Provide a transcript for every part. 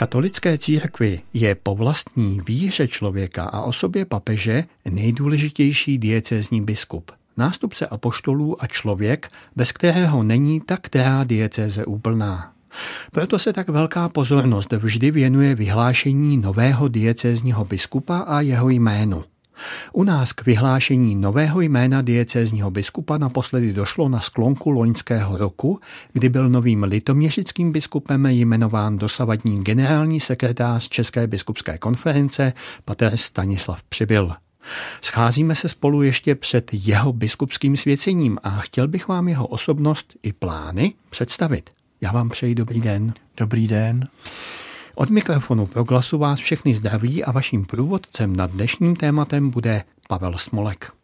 katolické církvi je po vlastní víře člověka a osobě papeže nejdůležitější diecézní biskup. Nástupce apoštolů a člověk, bez kterého není tak která diecéze úplná. Proto se tak velká pozornost vždy věnuje vyhlášení nového diecézního biskupa a jeho jménu. U nás k vyhlášení nového jména diecézního biskupa naposledy došlo na sklonku loňského roku, kdy byl novým litoměřickým biskupem jmenován dosavadní generální sekretář České biskupské konference pater Stanislav Přibyl. Scházíme se spolu ještě před jeho biskupským svěcením a chtěl bych vám jeho osobnost i plány představit. Já vám přeji dobrý den. Dobrý den. Od mikrofonu proglasu vás všechny zdraví a vaším průvodcem nad dnešním tématem bude Pavel Smolek.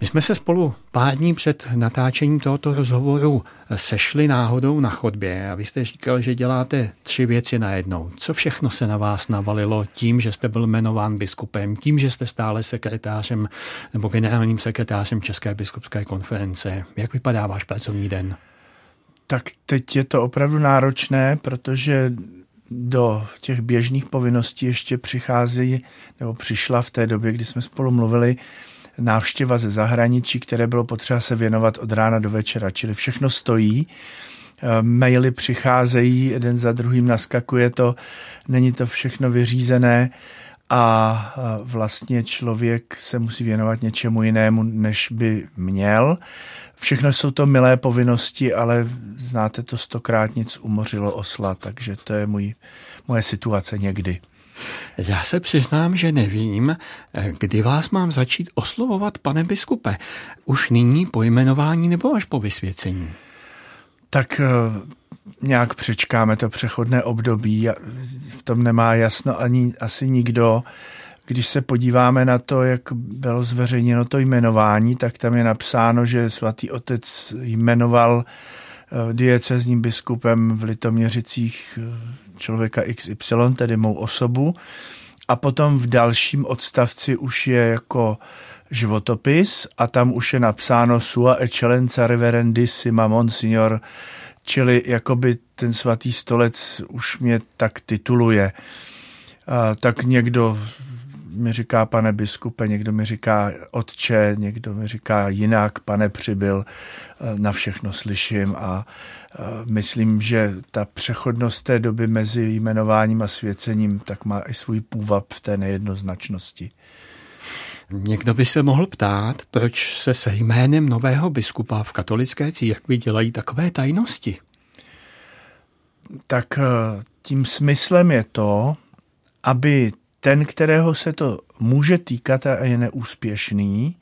My jsme se spolu pár dní před natáčením tohoto rozhovoru sešli náhodou na chodbě a vy jste říkal, že děláte tři věci najednou. Co všechno se na vás navalilo tím, že jste byl jmenován biskupem, tím, že jste stále sekretářem nebo generálním sekretářem České biskupské konference? Jak vypadá váš pracovní den? Tak teď je to opravdu náročné, protože do těch běžných povinností ještě přichází, nebo přišla v té době, kdy jsme spolu mluvili, návštěva ze zahraničí, které bylo potřeba se věnovat od rána do večera, čili všechno stojí. Eh, maily přicházejí, jeden za druhým naskakuje to, není to všechno vyřízené a eh, vlastně člověk se musí věnovat něčemu jinému, než by měl. Všechno jsou to milé povinnosti, ale znáte to stokrát nic umořilo osla, takže to je můj, moje situace někdy. Já se přiznám, že nevím, kdy vás mám začít oslovovat, pane biskupe. Už nyní po jmenování nebo až po vysvěcení? Tak eh, nějak přečkáme to přechodné období. V tom nemá jasno ani asi nikdo. Když se podíváme na to, jak bylo zveřejněno to jmenování, tak tam je napsáno, že svatý otec jmenoval eh, diecezním biskupem v Litoměřicích eh, člověka XY, tedy mou osobu. A potom v dalším odstavci už je jako životopis a tam už je napsáno sua excellenza reverendissima monsignor, čili jakoby ten svatý stolec už mě tak tituluje. A tak někdo mi říká pane biskupe, někdo mi říká otče, někdo mi říká jinak, pane přibyl, na všechno slyším a myslím, že ta přechodnost té doby mezi jmenováním a svěcením tak má i svůj půvab v té nejednoznačnosti. Někdo by se mohl ptát, proč se se jménem nového biskupa v katolické církvi dělají takové tajnosti. Tak eh, tím smyslem je to, aby ten, kterého se to může týkat a je neúspěšný,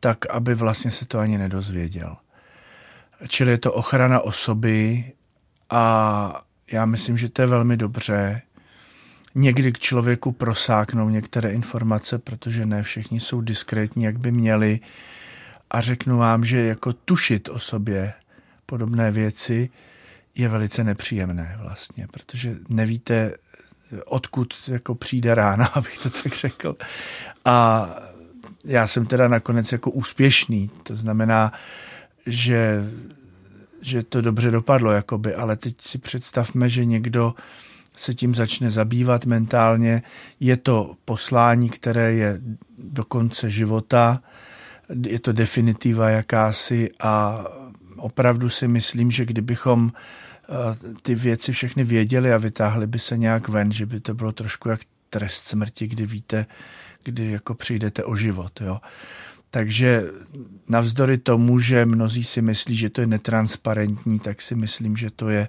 tak aby vlastně se to ani nedozvěděl. Čili je to ochrana osoby a já myslím, že to je velmi dobře. Někdy k člověku prosáknou některé informace, protože ne všichni jsou diskrétní, jak by měli. A řeknu vám, že jako tušit o sobě podobné věci je velice nepříjemné vlastně, protože nevíte, odkud jako přijde rána, abych to tak řekl. A já jsem teda nakonec jako úspěšný, to znamená, že, že to dobře dopadlo, jakoby, ale teď si představme, že někdo se tím začne zabývat mentálně. Je to poslání, které je do konce života, je to definitiva jakási a opravdu si myslím, že kdybychom eh, ty věci všechny věděli a vytáhli by se nějak ven, že by to bylo trošku jak trest smrti, kdy víte, kdy jako přijdete o život. Jo. Takže navzdory tomu, že mnozí si myslí, že to je netransparentní, tak si myslím, že to je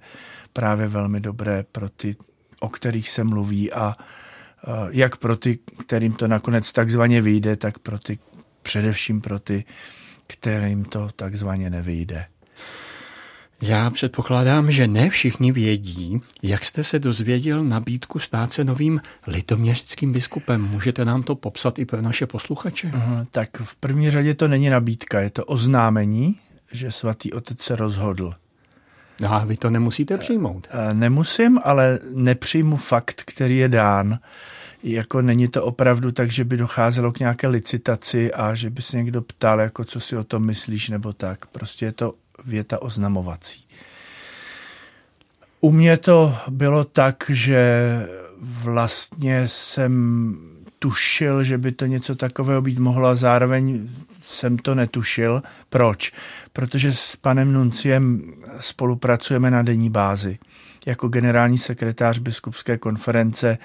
právě velmi dobré pro ty, o kterých se mluví a jak pro ty, kterým to nakonec takzvaně vyjde, tak pro ty, především pro ty, kterým to takzvaně nevyjde. Já předpokládám, že ne všichni vědí, jak jste se dozvěděl nabídku stát se novým litoměřickým biskupem. Můžete nám to popsat i pro naše posluchače? Uh, tak v první řadě to není nabídka, je to oznámení, že svatý otec se rozhodl. A vy to nemusíte přijmout. Uh, nemusím, ale nepřijmu fakt, který je dán. jako není to opravdu tak, že by docházelo k nějaké licitaci a že by se někdo ptal, jako co si o tom myslíš nebo tak. Prostě je to věta oznamovací. U mě to bylo tak, že vlastně jsem tušil, že by to něco takového být mohlo a zároveň jsem to netušil. Proč? Protože s panem Nunciem spolupracujeme na denní bázi. Jako generální sekretář biskupské konference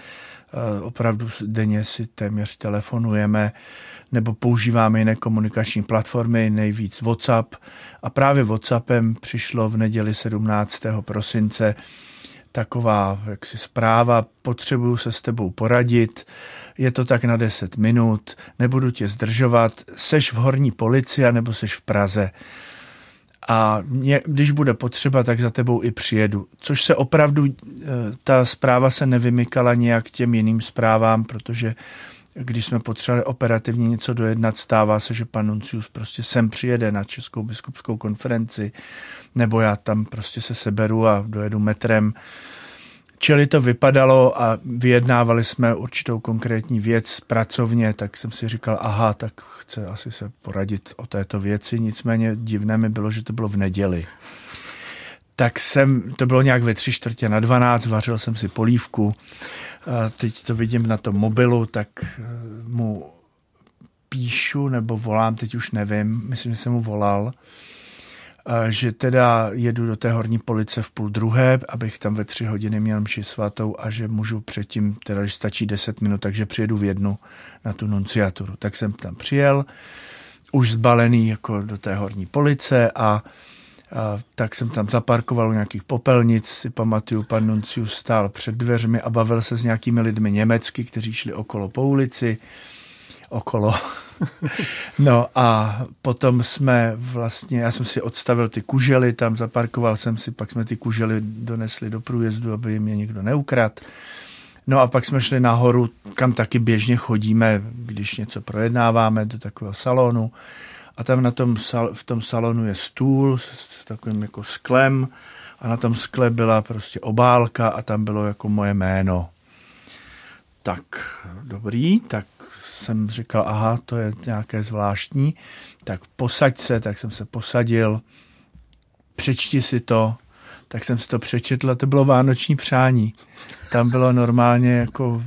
opravdu denně si téměř telefonujeme nebo používáme jiné komunikační platformy, nejvíc WhatsApp. A právě WhatsAppem přišlo v neděli 17. prosince taková jaksi zpráva, potřebuju se s tebou poradit, je to tak na 10 minut, nebudu tě zdržovat, seš v horní policii nebo seš v Praze a mě, když bude potřeba, tak za tebou i přijedu. Což se opravdu, eh, ta zpráva se nevymykala nějak těm jiným zprávám, protože když jsme potřebovali operativně něco dojednat, stává se, že pan Nuncius prostě sem přijede na Českou biskupskou konferenci, nebo já tam prostě se seberu a dojedu metrem. Čili to vypadalo a vyjednávali jsme určitou konkrétní věc pracovně, tak jsem si říkal, aha, tak chce asi se poradit o této věci, nicméně divné mi bylo, že to bylo v neděli. Tak jsem, to bylo nějak ve tři čtvrtě na dvanáct, vařil jsem si polívku, a teď to vidím na tom mobilu, tak eh, mu píšu nebo volám, teď už nevím, myslím, že jsem mu volal, že teda jedu do té horní police v půl druhé, abych tam ve tři hodiny měl mši svatou a že můžu předtím, teda že stačí deset minut, takže přijedu v jednu na tu nunciaturu. Tak jsem tam přijel, už zbalený jako do té horní police a, a tak jsem tam zaparkoval u nějakých popelnic, si pamatuju, pan Nuncius stál před dveřmi a bavil se s nějakými lidmi německy, kteří šli okolo po ulici, okolo No a potom jsme vlastně, já jsem si odstavil ty kužely, tam zaparkoval jsem si, pak jsme ty kužely donesli do průjezdu, aby mě někdo neukrad. No a pak jsme šli nahoru, kam taky běžně chodíme, když něco projednáváme, do takového salonu. A tam na tom, v tom salonu je stůl s takovým jako sklem a na tom skle byla prostě obálka a tam bylo jako moje jméno. Tak dobrý, tak jsem říkal, aha, to je nějaké zvláštní, tak posaď se, tak jsem se posadil, přečti si to, tak jsem si to přečetl a to bylo vánoční přání. Tam bylo normálně jako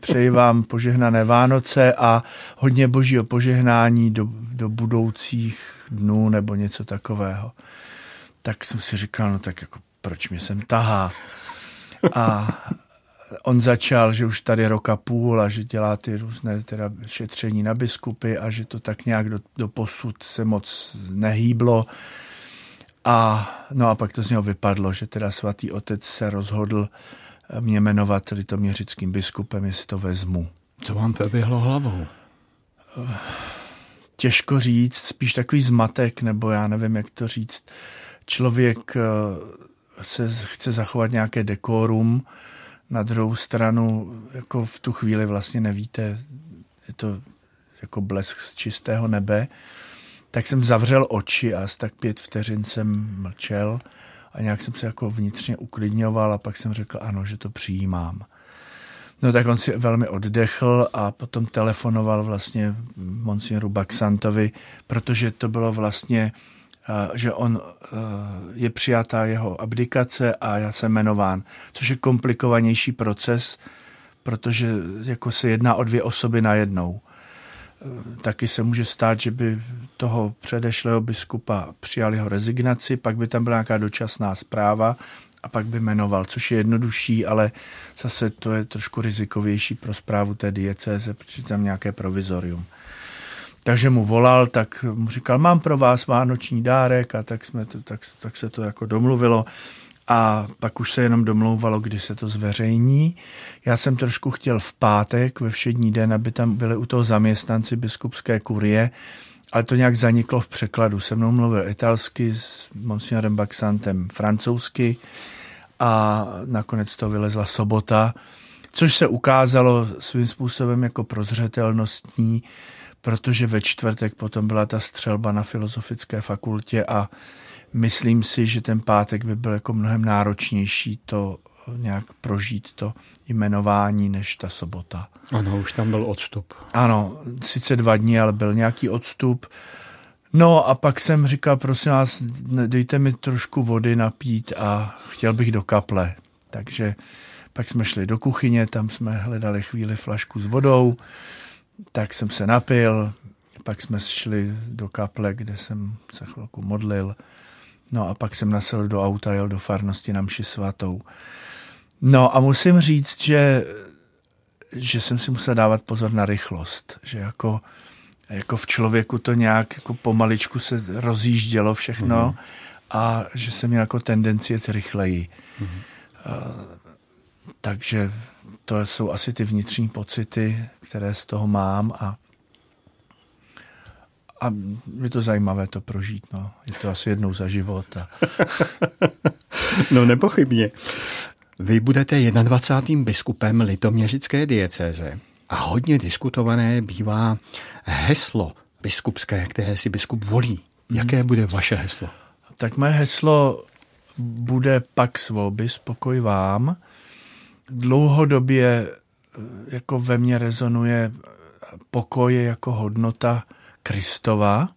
přeji vám požehnané Vánoce a hodně božího požehnání do, do budoucích dnů nebo něco takového. Tak jsem si říkal, no tak jako proč mě sem tahá? A on začal, že už tady roka půl a že dělá ty různé teda šetření na biskupy a že to tak nějak do, do posud se moc nehýblo. A no a pak to z něho vypadlo, že teda svatý otec se rozhodl mě jmenovat litoměřickým biskupem, jestli to vezmu. Co vám proběhlo hlavou? Těžko říct, spíš takový zmatek, nebo já nevím, jak to říct. Člověk eh, se chce zachovat nějaké dekorum, na druhou stranu, jako v tu chvíli vlastně nevíte, je to jako blesk z čistého nebe, tak jsem zavřel oči a asi tak pět vteřin jsem mlčel a nějak jsem se jako vnitřně uklidňoval a pak jsem řekl ano, že to přijímám. No tak on si velmi oddechl a potom telefonoval vlastně monsignoru Baxantovi, protože to bylo vlastně že on je přijatá jeho abdikace a já jsem jmenován, což je komplikovanější proces, protože jako se jedná o dvě osoby najednou. Taky se může stát, že by toho předešlého biskupa přijali jeho rezignaci, pak by tam byla nějaká dočasná zpráva a pak by jmenoval, což je jednodušší, ale zase to je trošku rizikovější pro zprávu té diecéze, protože tam nějaké provizorium. Takže mu volal, tak mu říkal, mám pro vás vánoční dárek a tak, jsme to, tak, tak se to jako domluvilo. A pak už se jenom domlouvalo, kdy se to zveřejní. Já jsem trošku chtěl v pátek, ve všední den, aby tam byli u toho zaměstnanci biskupské kurie, ale to nějak zaniklo v překladu. Se mnou mluvil italsky s monsignorem Baxantem francouzsky a nakonec to vylezla sobota, což se ukázalo svým způsobem jako prozřetelnostní, protože ve čtvrtek potom byla ta střelba na filozofické fakultě a myslím si, že ten pátek by byl jako mnohem náročnější to nějak prožít to jmenování než ta sobota. Ano, už tam byl odstup. Ano, sice dva dny, ale byl nějaký odstup. No a pak jsem říkal, prosím vás, dejte mi trošku vody napít a chtěl bych do kaple. Takže pak jsme šli do kuchyně, tam jsme hledali chvíli flašku s vodou, tak jsem se napil, pak jsme šli do kaple, kde jsem se chvilku modlil, no a pak jsem nasedl do auta, jel do farnosti na mši svatou. No a musím říct, že, že jsem si musel dávat pozor na rychlost, že jako, jako v člověku to nějak jako pomaličku se rozjíždělo všechno mm-hmm. a že jsem měl jako tendenci jet rychleji. Mm-hmm. Uh, takže to jsou asi ty vnitřní pocity, které z toho mám a a je to zajímavé to prožít, no. Je to asi jednou za život. A... no nepochybně. Vy budete 21. biskupem litoměřické diecéze a hodně diskutované bývá heslo biskupské, které si biskup volí. Jaké mm. bude vaše heslo? Tak mé heslo bude Pax Vobis, pokoj vám. Dlouhodobě eh, jako ve mně rezonuje pokoj jako hodnota Kristova.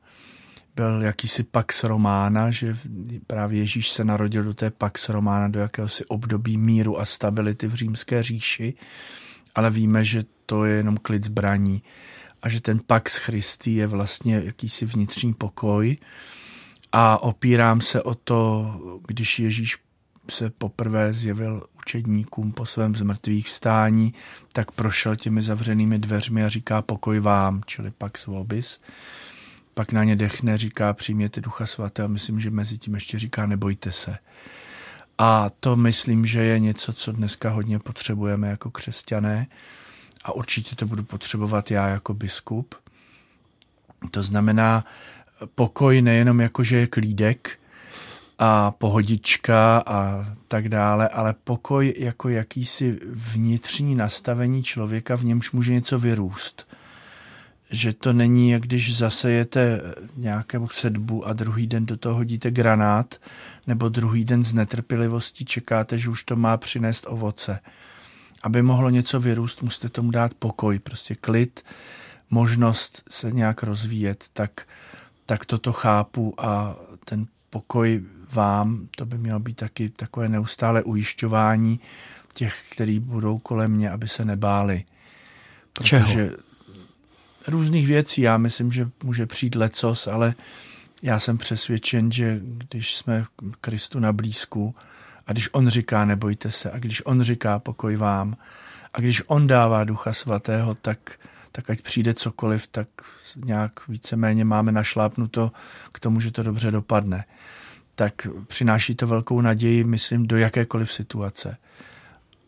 Byl jakýsi Pax Romána, že právě Ježíš se narodil do té Pax Romána, do jakéhosi období míru a stability v římské říši, ale víme, že to je jenom klid zbraní a že ten Pax Christi je vlastně jakýsi vnitřní pokoj a opírám se o to, když Ježíš se poprvé zjevil učedníkům po svém zmrtvých vstání, tak prošel těmi zavřenými dveřmi a říká pokoj vám, čili pax vobis. Pak na ně dechne, říká přijměte ducha svatého, myslím, že mezi tím ještě říká nebojte se. A to myslím, že je něco, co dneska hodně potřebujeme jako křesťané a určitě to budu potřebovat já jako biskup. To znamená pokoj nejenom jako, že je klídek, a pohodička a tak dále, ale pokoj jako jakýsi vnitřní nastavení člověka, v němž může něco vyrůst. Že to není, jak když zasejete nějakou sedbu a druhý den do toho hodíte granát, nebo druhý den z netrpělivostí čekáte, že už to má přinést ovoce. Aby mohlo něco vyrůst, musíte tomu dát pokoj, prostě klid, možnost se nějak rozvíjet, tak, tak toto chápu a ten pokoj vám, to by mělo být taky takové neustále ujišťování těch, kteří budou kolem mě, aby se nebáli. Protože Čeho? různých věcí, já myslím, že může přijít lecos, ale já jsem přesvědčen, že když jsme Kristu na blízku a když on říká nebojte se a když on říká pokoj vám a když on dává ducha svatého, tak, tak ať přijde cokoliv, tak nějak víceméně máme našlápnuto k tomu, že to dobře dopadne tak přináší to velkou naději, myslím, do jakékoliv situace.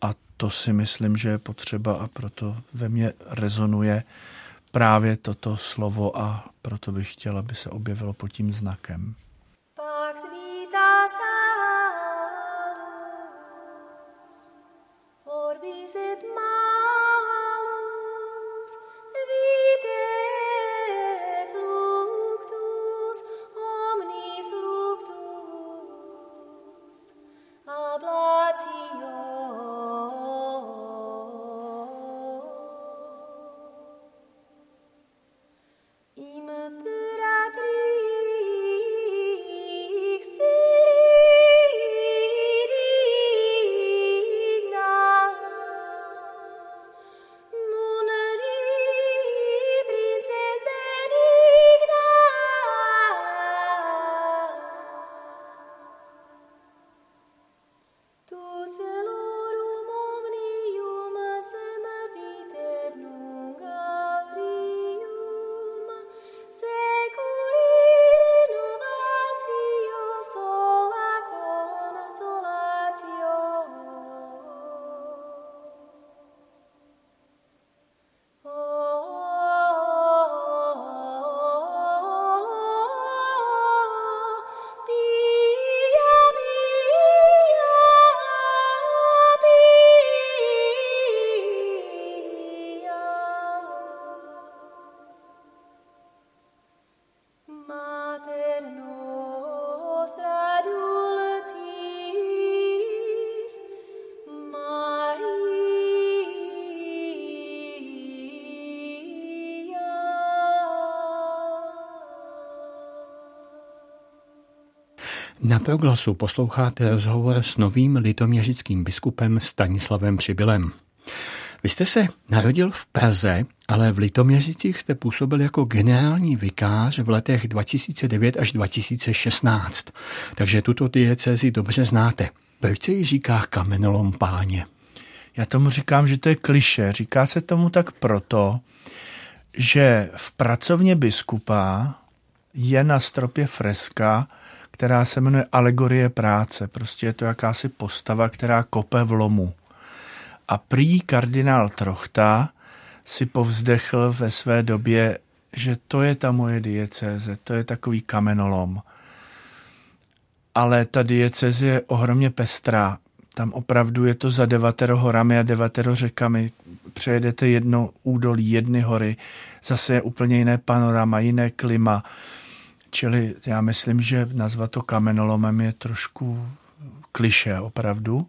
A to si myslím, že je potřeba a proto ve mně rezonuje právě toto slovo a proto bych chtěl, aby se objevilo pod tím znakem. Or visit my proglasu posloucháte rozhovor s novým litoměřickým biskupem Stanislavem Přibylem. Vy jste se narodil v Praze, ale v Litoměřicích jste působil jako generální vikář v letech 2009 až 2016, takže tuto diecezi dobře znáte. Proč se jí říká kamenolom páně? Já tomu říkám, že to je kliše. Říká se tomu tak proto, že v pracovně biskupa je na stropě freska, která se jmenuje Alegorie práce. Prostě je to jakási postava, která kope v lomu. A prý kardinál Trochta si povzdechl ve své době, že to je ta moje diecéze, to je takový kamenolom. Ale ta diecéze je ohromně pestrá. Tam opravdu je to za devatero horami a devatero řekami. Přejedete jedno údolí, jedny hory, zase je úplně jiné panorama, jiné klima. Čili já myslím, že nazvat to kamenolomem je trošku kliše opravdu.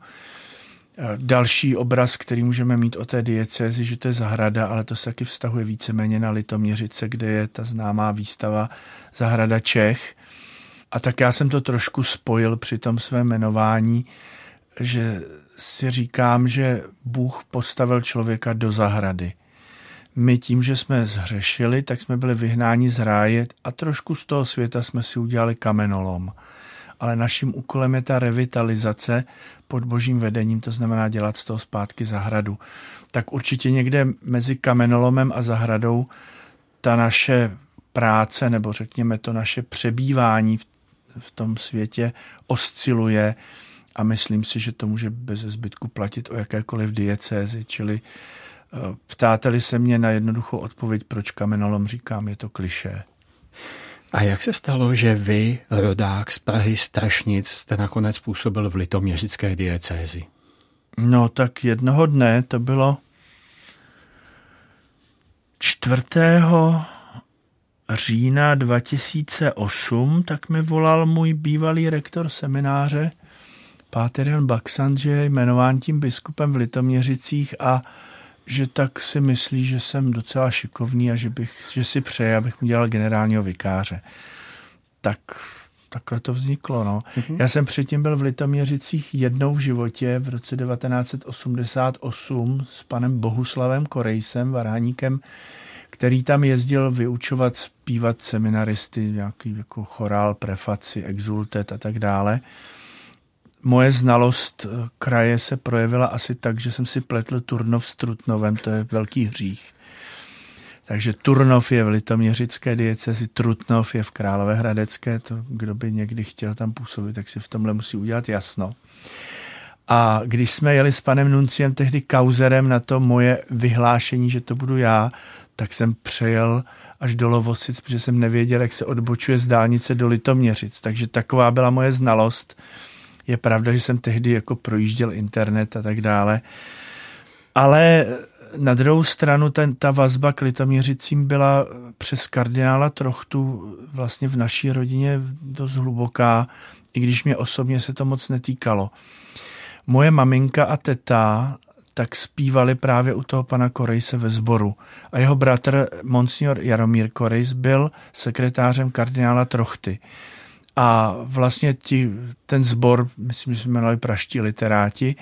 Další obraz, který můžeme mít o té diecézi, že to je zahrada, ale to se taky vztahuje víceméně na Litoměřice, kde je ta známá výstava Zahrada Čech. A tak já jsem to trošku spojil při tom svém jmenování, že si říkám, že Bůh postavil člověka do zahrady. My tím, že jsme zhřešili, tak jsme byli vyhnáni z ráje a trošku z toho světa jsme si udělali kamenolom. Ale naším úkolem je ta revitalizace pod božím vedením, to znamená dělat z toho zpátky zahradu. Tak určitě někde mezi kamenolomem a zahradou ta naše práce, nebo řekněme to naše přebývání v, v tom světě osciluje a myslím si, že to může bez zbytku platit o jakékoliv diecézi, čili eh, ptáte-li se mě na jednoduchou odpověď, proč kamenolom říkám, je to kliše. A jak se stalo, že vy, rodák z Prahy Strašnic, jste nakonec působil v litoměřické diecézi? No tak jednoho dne, to bylo 4. října 2008, tak mi volal můj bývalý rektor semináře, Páter Jan Baksan, že je jmenován tím biskupem v Litoměřicích a že tak si myslí, že jsem docela šikovný a že, bych, že si přeje, abych mu dělal generálního vikáře. Tak takhle to vzniklo. No. Mm-hmm. Já jsem předtím byl v Litoměřicích jednou v životě v roce 1988 s panem Bohuslavem Korejsem, varhaníkem, který tam jezdil vyučovat, zpívat seminaristy, nějaký jako chorál, prefaci, exultet a tak dále moje znalost eh, kraje se projevila asi tak, že jsem si pletl Turnov s Trutnovem, to je velký hřích. Takže Turnov je v litoměřické diecezi, Trutnov je v Královéhradecké, to kdo by někdy chtěl tam působit, tak si v tomhle musí udělat jasno. A když jsme jeli s panem Nunciem tehdy kauzerem na to moje vyhlášení, že to budu já, tak jsem přejel až do Lovosic, protože jsem nevěděl, jak se odbočuje z dálnice do Litoměřic. Takže taková byla moje znalost je pravda, že jsem tehdy jako projížděl internet a tak dále. Ale na druhou stranu ten, ta vazba k Litoměřicím byla přes kardinála Trochtu vlastně v naší rodině dost hluboká, i když mě osobně se to moc netýkalo. Moje maminka a teta tak zpívali právě u toho pana Korejse ve sboru. A jeho bratr, monsignor Jaromír Korejs, byl sekretářem kardinála Trochty. A vlastně ti, ten sbor, myslím, že jsme jmenovali praští literáti,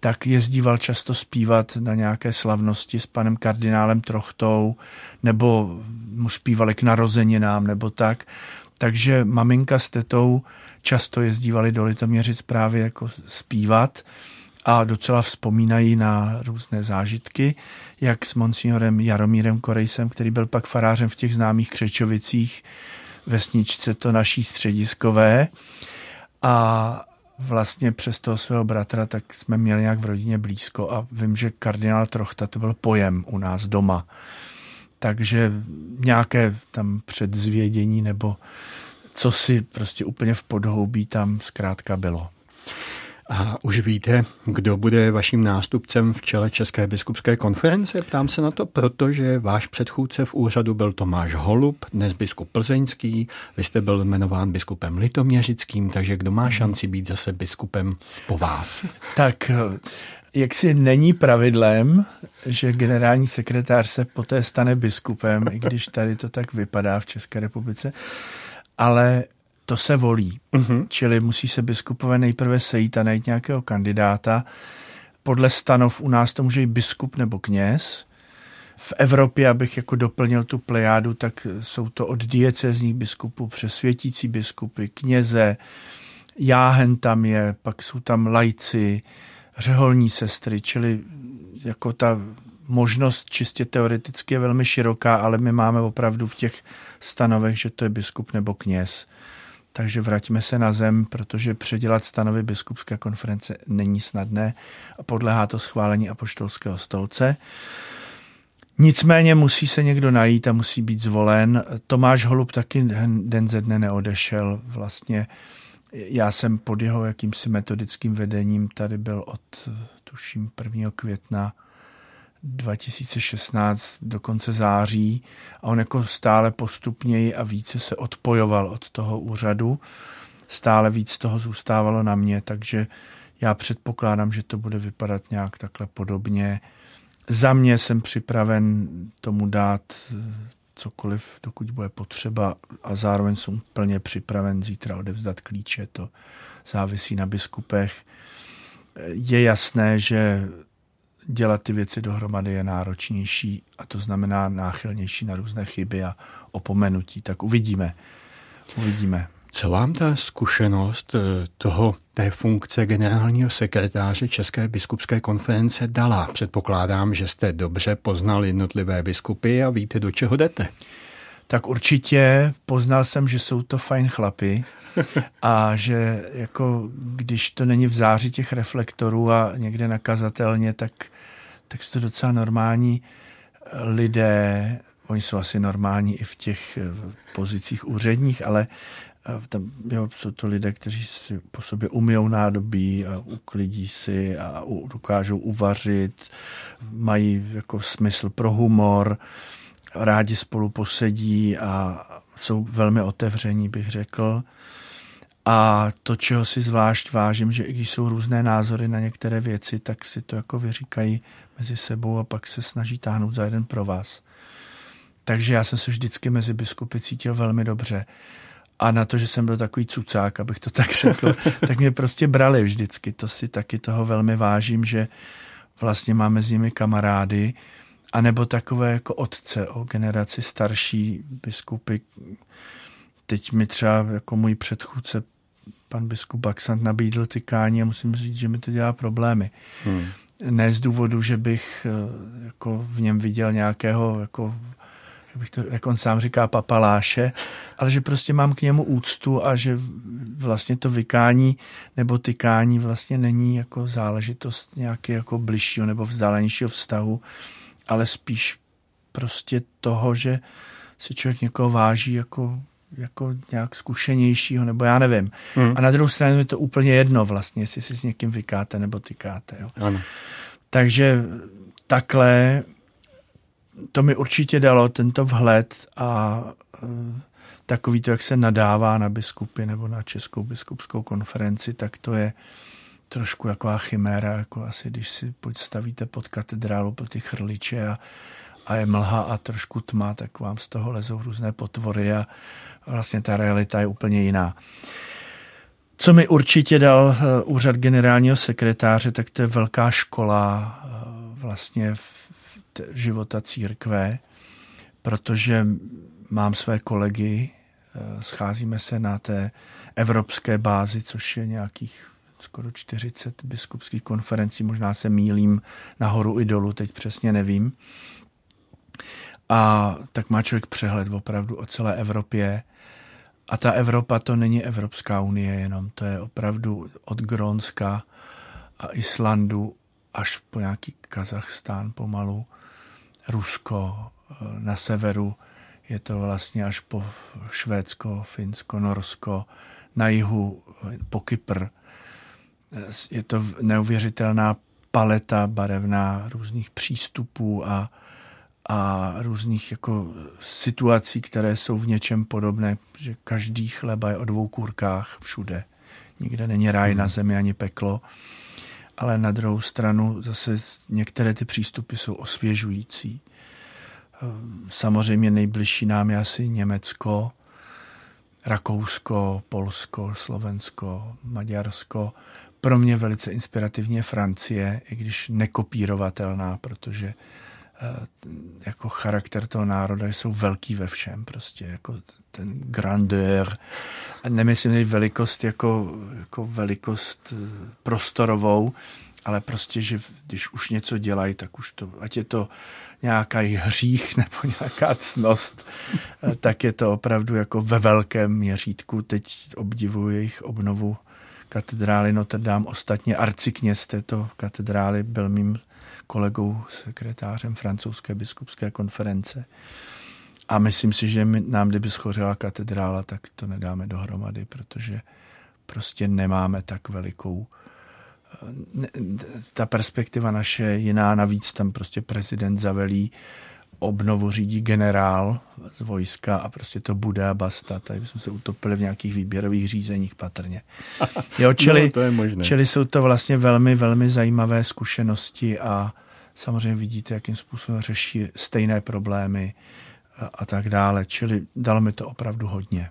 tak jezdíval často zpívat na nějaké slavnosti s panem kardinálem Trochtou, nebo mu zpívali k narozeninám, nebo tak. Takže maminka s tetou často jezdívali do Litoměřic právě jako zpívat a docela vzpomínají na různé zážitky, jak s monsignorem Jaromírem Korejsem, který byl pak farářem v těch známých Křečovicích, vesničce to naší střediskové a vlastně přes toho svého bratra tak jsme měli nějak v rodině blízko a vím, že kardinál Trochta to byl pojem u nás doma. Takže nějaké tam předzvědění nebo co si prostě úplně v podhoubí tam zkrátka bylo. A už víte, kdo bude vaším nástupcem v čele České biskupské konference? Ptám se na to, protože váš předchůdce v úřadu byl Tomáš Holub, dnes biskup plzeňský, vy jste byl jmenován biskupem litoměřickým, takže kdo má šanci být zase biskupem po vás? Tak jak si není pravidlem, že generální sekretář se poté stane biskupem, i když tady to tak vypadá v České republice, ale to se volí. Uh-huh. Čili musí se biskupové nejprve sejít a najít nějakého kandidáta. Podle stanov u nás to může být biskup nebo kněz. V Evropě, abych jako doplnil tu plejádu, tak jsou to od diecezních biskupů přes světící biskupy, kněze, jáhen tam je, pak jsou tam lajci, řeholní sestry, čili jako ta možnost čistě teoreticky je velmi široká, ale my máme opravdu v těch stanovech, že to je biskup nebo kněz. Takže vraťme se na zem, protože předělat stanovy biskupské konference není snadné a podléhá to schválení apoštolského stolce. Nicméně musí se někdo najít a musí být zvolen. Tomáš Holub taky den ze dne neodešel. Vlastně já jsem pod jeho jakýmsi metodickým vedením tady byl od, tuším, 1. května 2016 do konce září a on jako stále postupněji a více se odpojoval od toho úřadu. Stále víc toho zůstávalo na mě, takže já předpokládám, že to bude vypadat nějak takhle podobně. Za mě jsem připraven tomu dát eh, cokoliv, dokud bude potřeba a zároveň jsem plně připraven zítra odevzdat klíče, to závisí na biskupech. Je jasné, že dělat ty věci dohromady je náročnější a to znamená náchylnější na různé chyby a opomenutí. Tak uvidíme. Uvidíme. Co vám ta zkušenost eh, toho, té funkce generálního sekretáře České biskupské konference dala? Předpokládám, že jste dobře poznal jednotlivé biskupy a víte, do čeho jdete. Tak určitě poznal jsem, že jsou to fajn chlapy a že jako když to není v záři těch reflektorů a někde nakazatelně, tak, tak jsou to docela normální lidé, oni jsou asi normální i v těch eh, pozicích úředních, ale tam, jo, jsou to lidé, kteří si po sobě umijou nádobí a uklidí si a dokážou uvařit, mají jako smysl pro humor, rádi spolu posedí a jsou velmi otevření, bych řekl. A to, čeho si zvlášť vážím, že i když jsou různé názory na některé věci, tak si to jako vyříkají mezi sebou a pak se snaží táhnout za jeden pro vás. Takže já jsem se vždycky mezi biskupy cítil velmi dobře a na to, že jsem byl takový cucák, abych to tak řekl, tak mě prostě brali vždycky. To si taky toho velmi vážím, že vlastně máme s nimi kamarády, anebo takové jako otce o generaci starší biskupy. Teď mi třeba jako můj předchůdce pan biskup Baxant nabídl tykání a musím říct, že mi to dělá problémy. Hmm. Ne z důvodu, že bych eh, jako v něm viděl nějakého jako jak, bych to, jak on sám říká, papaláše, ale že prostě mám k němu úctu a že vlastně to vykání nebo tykání vlastně není jako záležitost nějaké jako bližšího nebo vzdálenějšího vztahu, ale spíš prostě toho, že si člověk někoho váží jako, jako nějak zkušenějšího, nebo já nevím. Hmm. A na druhou stranu je to úplně jedno vlastně, jestli si s někým vykáte nebo tykáte. Jo. Ano. Takže takhle to mi určitě dalo tento vhled a e, takový to, jak se nadává na biskupy nebo na Českou biskupskou konferenci, tak to je trošku taková chiméra, jako asi když si stavíte pod katedrálu po ty chrliče a, a je mlha a trošku tma, tak vám z toho lezou různé potvory a vlastně ta realita je úplně jiná. Co mi určitě dal e, úřad generálního sekretáře, tak to je velká škola e, vlastně v života církve, protože mám své kolegy, eh, scházíme se na té evropské bázi, což je nějakých skoro 40 biskupských konferencí, možná se mílím nahoru i dolů, teď přesně nevím. A tak má člověk přehled opravdu o celé Evropě. A ta Evropa to není Evropská unie jenom, to je opravdu od Grónska a Islandu až po nějaký Kazachstán pomalu Rusko, eh, na severu je to vlastně až po Švédsko, Finsko, Norsko, na jihu eh, po Kypr. Eh, je to neuvěřitelná paleta barevná různých přístupů a, a různých jako situací, které jsou v něčem podobné, že každý chleba je o dvou kůrkách všude. Nikde není ráj hmm. na zemi ani peklo ale na druhou stranu zase některé ty přístupy jsou osvěžující. Samozřejmě nejbližší nám je asi Německo, Rakousko, Polsko, Slovensko, Maďarsko. Pro mě velice inspirativně Francie, i když nekopírovatelná, protože jako charakter toho národa jsou velký ve všem, prostě jako ten grandeur. A nemyslím velikost jako, jako velikost eh, prostorovou, ale prostě, že když už něco dělají, tak už to, ať je to nějaký hřích nebo nějaká cnost, eh, tak je to opravdu jako ve velkém měřítku. Teď obdivuji jejich obnovu katedrály Notre Dame. Ostatně arcikněz této katedrály byl mým kolegou, sekretářem francouzské biskupské konference. A myslím si, že my, nám, kdyby schořela katedrála, tak to nedáme dohromady, protože prostě nemáme tak velikou ta perspektiva naše je jiná, navíc tam prostě prezident zavelí obnovu řídí generál z vojska a prostě to bude a basta. Tady jsme se utopili v nějakých výběrových řízeních patrně. Jo, čili, no, to je možné. čili jsou to vlastně velmi, velmi zajímavé zkušenosti a samozřejmě vidíte, jakým způsobem řeší stejné problémy a, a tak dále. Čili dalo mi to opravdu hodně.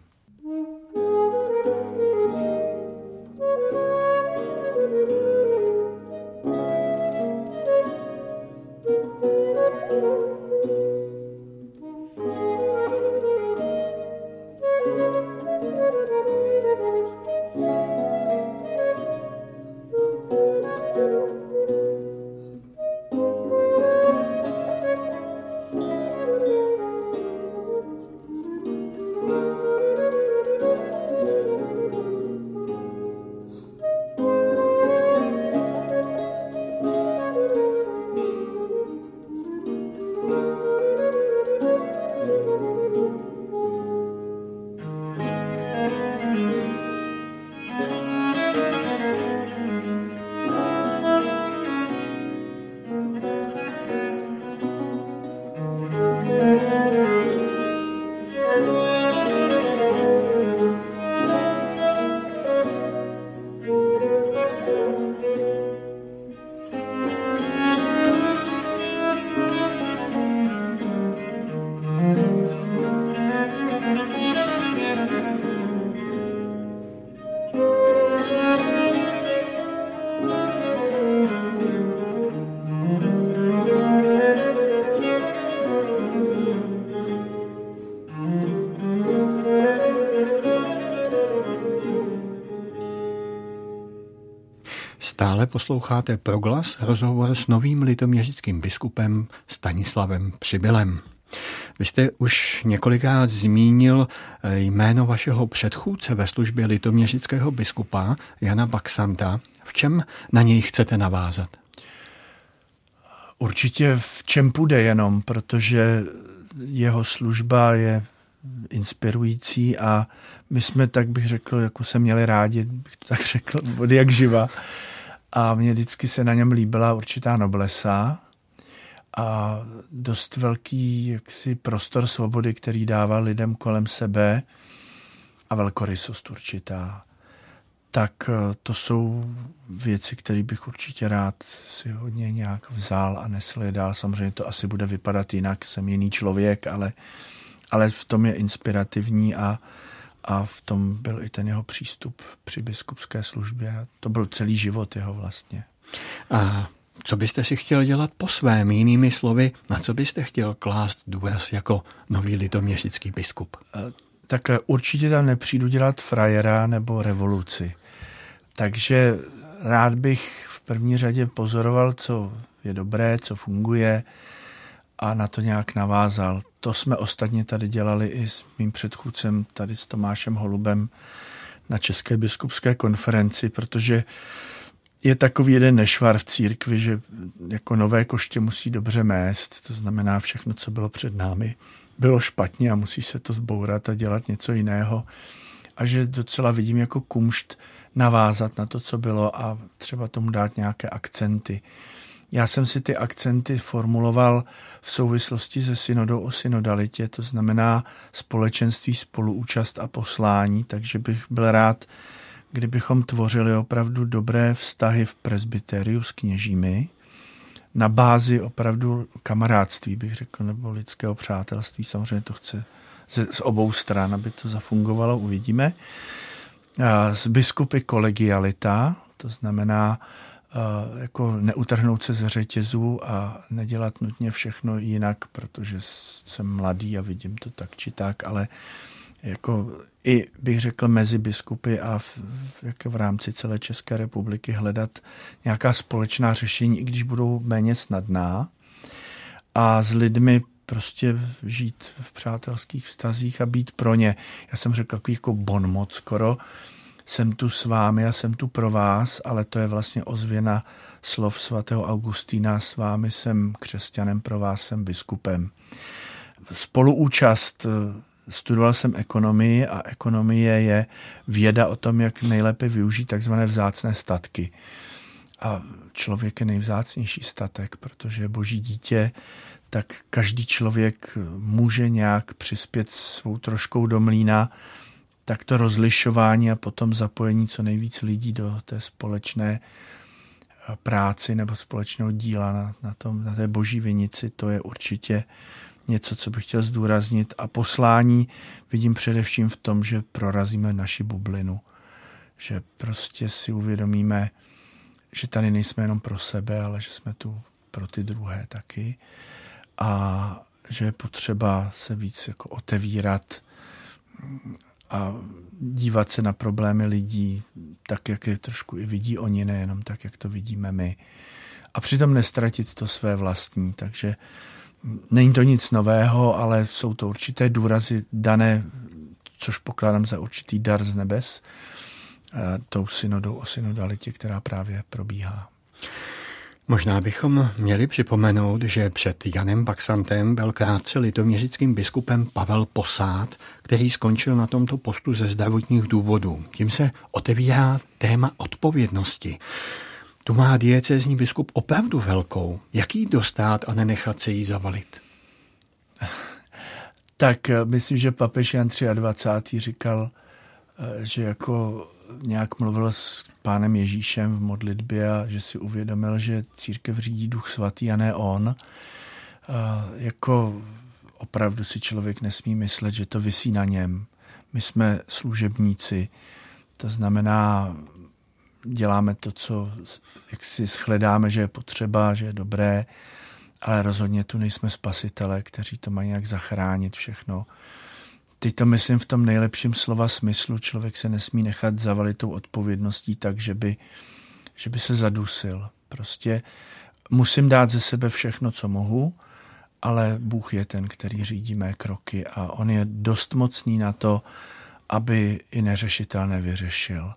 Posloucháte proglas rozhovor s novým litoměřickým biskupem Stanislavem Přibylem. Vy jste už několikrát zmínil eh, jméno vašeho předchůdce ve službě litoměřického biskupa Jana Baxanta. V čem na něj chcete navázat? Určitě v čem půjde jenom, protože jeho služba je inspirující a my jsme, tak bych řekl, jako se měli rádi, bych to tak řekl, od jak živa a mě vždycky se na něm líbila určitá noblesa a dost velký jaksi prostor svobody, který dával lidem kolem sebe a velkorysost určitá. Tak eh, to jsou věci, které bych určitě rád si hodně nějak vzal a nesl je dál. Samozřejmě to asi bude vypadat jinak, jsem jiný člověk, ale, ale v tom je inspirativní a, a v tom byl i ten jeho přístup při biskupské službě. To byl celý život jeho vlastně. A co byste si chtěl dělat po svém, jinými slovy, na co byste chtěl klást důraz jako nový litoměřický biskup? Takhle určitě tam nepřijdu dělat frajera nebo revoluci. Takže rád bych v první řadě pozoroval, co je dobré, co funguje, a na to nějak navázal. To jsme ostatně tady dělali i s mým předchůdcem, tady s Tomášem Holubem na České biskupské konferenci, protože je takový jeden nešvar v církvi, že jako nové koště musí dobře mést, to znamená všechno, co bylo před námi, bylo špatně a musí se to zbourat a dělat něco jiného. A že docela vidím jako kumšt navázat na to, co bylo a třeba tomu dát nějaké akcenty. Já jsem si ty akcenty formuloval v souvislosti se synodou o synodalitě, to znamená společenství, spoluúčast a poslání, takže bych byl rád, kdybychom tvořili opravdu dobré vztahy v presbyteriu s kněžími, na bázi opravdu kamarádství, bych řekl, nebo lidského přátelství. Samozřejmě to chce z, obou stran, aby to zafungovalo, uvidíme. Z biskupy kolegialita, to znamená jako neutrhnout se z řetězu a nedělat nutně všechno jinak, protože jsem mladý a vidím to tak či tak, ale jako i bych řekl mezi biskupy a v, v, v rámci celé České republiky hledat nějaká společná řešení, i když budou méně snadná a s lidmi prostě žít v přátelských vztazích a být pro ně. Já jsem řekl takový jako bonmot skoro, jsem tu s vámi a jsem tu pro vás, ale to je vlastně ozvěna slov svatého Augustína, s vámi jsem křesťanem, pro vás jsem biskupem. Spoluúčast studoval jsem ekonomii a ekonomie je věda o tom, jak nejlépe využít takzvané vzácné statky. A člověk je nejvzácnější statek, protože je boží dítě, tak každý člověk může nějak přispět svou troškou do mlína, tak to rozlišování a potom zapojení co nejvíc lidí do té společné práci nebo společného díla na, na, tom, na té boží vinici, to je určitě něco, co bych chtěl zdůraznit. A poslání vidím především v tom, že prorazíme naši bublinu. Že prostě si uvědomíme, že tady nejsme jenom pro sebe, ale že jsme tu pro ty druhé taky. A že je potřeba se víc jako otevírat a dívat se na problémy lidí tak, jak je trošku i vidí oni, nejenom tak, jak to vidíme my. A přitom nestratit to své vlastní. Takže Není to nic nového, ale jsou to určité důrazy dané, což pokládám za určitý dar z nebes, tou synodou o synodalitě, která právě probíhá. Možná bychom měli připomenout, že před Janem Baxantem byl krátce litoměřickým biskupem Pavel Posád, který skončil na tomto postu ze zdravotních důvodů. Tím se otevírá téma odpovědnosti. Tu má diecézní biskup opravdu velkou. Jak jí dostat a nenechat se jí zavalit? Tak eh, myslím, že papež Jan 23. říkal, eh, že jako nějak mluvil s pánem Ježíšem v modlitbě a že si uvědomil, že církev řídí duch svatý a ne on. Jako opravdu si člověk nesmí myslet, že to vysí na něm. My jsme služebníci, to znamená, děláme to, co jak si shledáme, že je potřeba, že je dobré, ale rozhodně tu nejsme spasitele, kteří to mají nějak zachránit všechno. Teď to myslím v tom nejlepším slova smyslu. Člověk se nesmí nechat zavalit tou odpovědností tak, že by, že by se zadusil. Prostě musím dát ze sebe všechno, co mohu, ale Bůh je ten, který řídí mé kroky a on je dost mocný na to, aby i neřešitelné vyřešil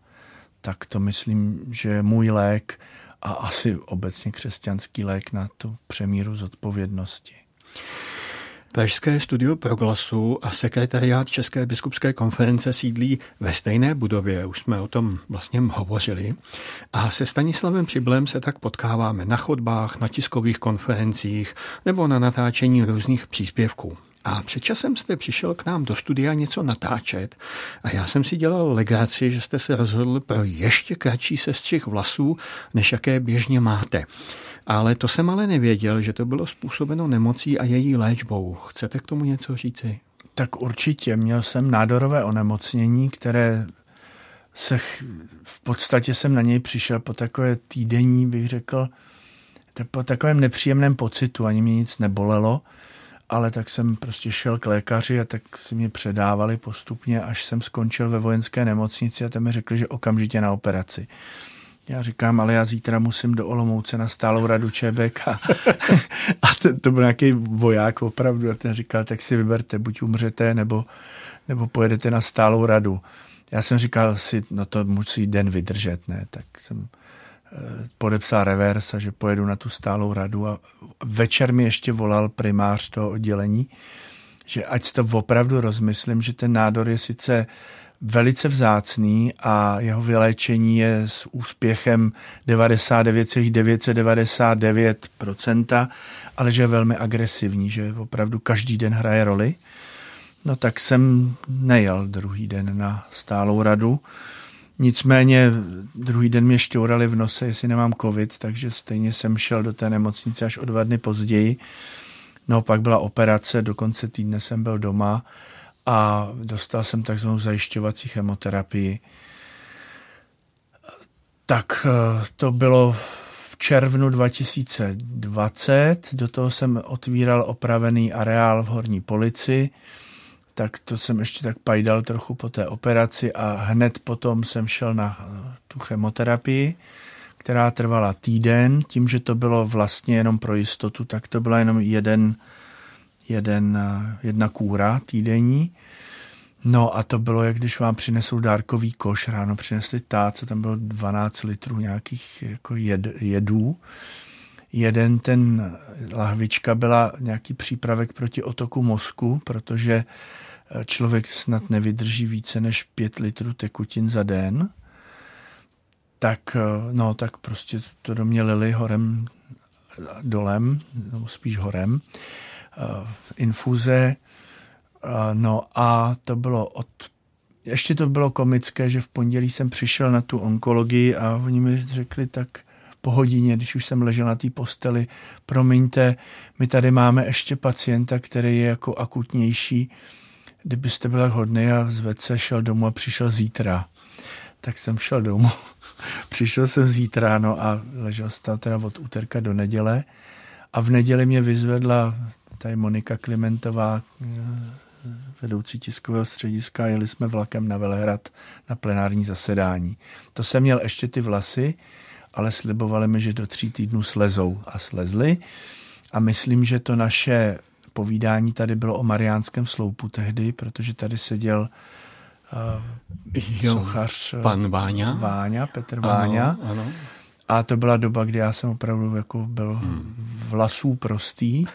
tak to myslím, že je můj lék a asi obecně křesťanský lék na tu přemíru zodpovědnosti. Pražské studio Proglasu a sekretariát České biskupské konference sídlí ve stejné budově, už jsme o tom vlastně hovořili. A se Stanislavem Přiblem se tak potkáváme na chodbách, na tiskových konferencích nebo na natáčení různých příspěvků. A před časem jste přišel k nám do studia něco natáčet a já jsem si dělal legaci, že jste se rozhodl pro ještě kratší sestřih vlasů, než jaké běžně máte. Ale to jsem ale nevěděl, že to bylo způsobeno nemocí a její léčbou. Chcete k tomu něco říci? Tak určitě. Měl jsem nádorové onemocnění, které se v podstatě jsem na něj přišel po takové týdenní, bych řekl, po takovém nepříjemném pocitu, ani mě nic nebolelo ale tak jsem prostě šel k lékaři a tak si mě předávali postupně, až jsem skončil ve vojenské nemocnici a tam mi řekli, že okamžitě na operaci. Já říkám, ale já zítra musím do Olomouce na stálou radu Čebek. A, a ten, to byl nějaký voják opravdu. A ten říkal, tak si vyberte, buď umřete, nebo, nebo pojedete na stálou radu. Já jsem říkal si, no to musí den vydržet, ne, tak jsem podepsal revers a že pojedu na tu stálou radu. A večer mi ještě volal primář toho oddělení, že ať to opravdu rozmyslím, že ten nádor je sice velice vzácný a jeho vyléčení je s úspěchem 99,999%, ale že je velmi agresivní, že opravdu každý den hraje roli. No tak jsem nejel druhý den na stálou radu Nicméně druhý den mě šťourali v nose, jestli nemám covid, takže stejně jsem šel do té nemocnice až o dva dny později. No pak byla operace, do konce týdne jsem byl doma a dostal jsem takzvanou zajišťovací chemoterapii. Tak eh, to bylo v červnu 2020, do toho jsem otvíral opravený areál v Horní polici, tak to jsem ještě tak pajdal trochu po té operaci a hned potom jsem šel na eh, tu chemoterapii, která trvala týden. Tím, že to bylo vlastně jenom pro jistotu, tak to byla jenom jeden, jeden, eh, jedna kůra týdenní. No a to bylo, jak když vám přinesou dárkový koš, ráno přinesli táce, tam bylo 12 litrů nějakých jako jed, jedů. Jeden ten lahvička byla nějaký přípravek proti otoku mozku, protože eh, člověk snad nevydrží více než 5 litrů tekutin za den. Tak, eh, no, tak prostě to do mě lili horem dolem, nebo spíš horem. Eh, infuze, No a to bylo od ještě to bylo komické, že v pondělí jsem přišel na tu onkologii a oni mi řekli tak po hodině, když už jsem ležel na té posteli, promiňte, my tady máme ještě pacienta, který je jako akutnější, kdybyste byl tak hodný a zved se, šel domů a přišel zítra. Tak jsem šel domů. přišel jsem zítra, no a ležel jsem teda od úterka do neděle a v neděli mě vyzvedla tady Monika Klimentová, vedoucí tiskového střediska, jeli jsme vlakem na Velehrad na plenární zasedání. To jsem měl ještě ty vlasy, ale slibovali mi, že do tří týdnů slezou a slezli. A myslím, že to naše povídání tady bylo o Mariánském sloupu tehdy, protože tady seděl uh, jo, sochař eh, pan Váňa. Váňa, Petr Váňa. Ano, ano. A to byla doba, kdy já jsem opravdu jako byl hmm. vlasů prostý.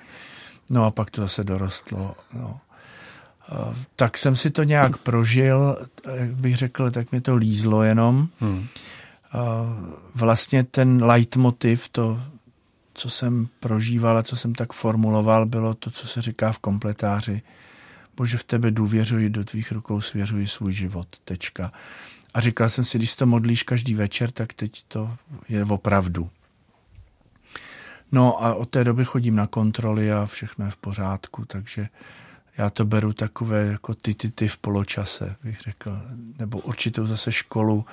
No a pak to zase dorostlo. No tak jsem si to nějak prožil, jak bych řekl, tak mi to lízlo jenom. Hmm. Vlastně ten leitmotiv, to, co jsem prožíval a co jsem tak formuloval, bylo to, co se říká v kompletáři. Bože, v tebe důvěřuji, do tvých rukou svěřuji svůj život. Tečka. A říkal jsem si, když to modlíš každý večer, tak teď to je opravdu. No a od té doby chodím na kontroly a všechno je v pořádku, takže já to beru takové jako ty, ty, ty v poločase, bych řekl, nebo určitou zase školu,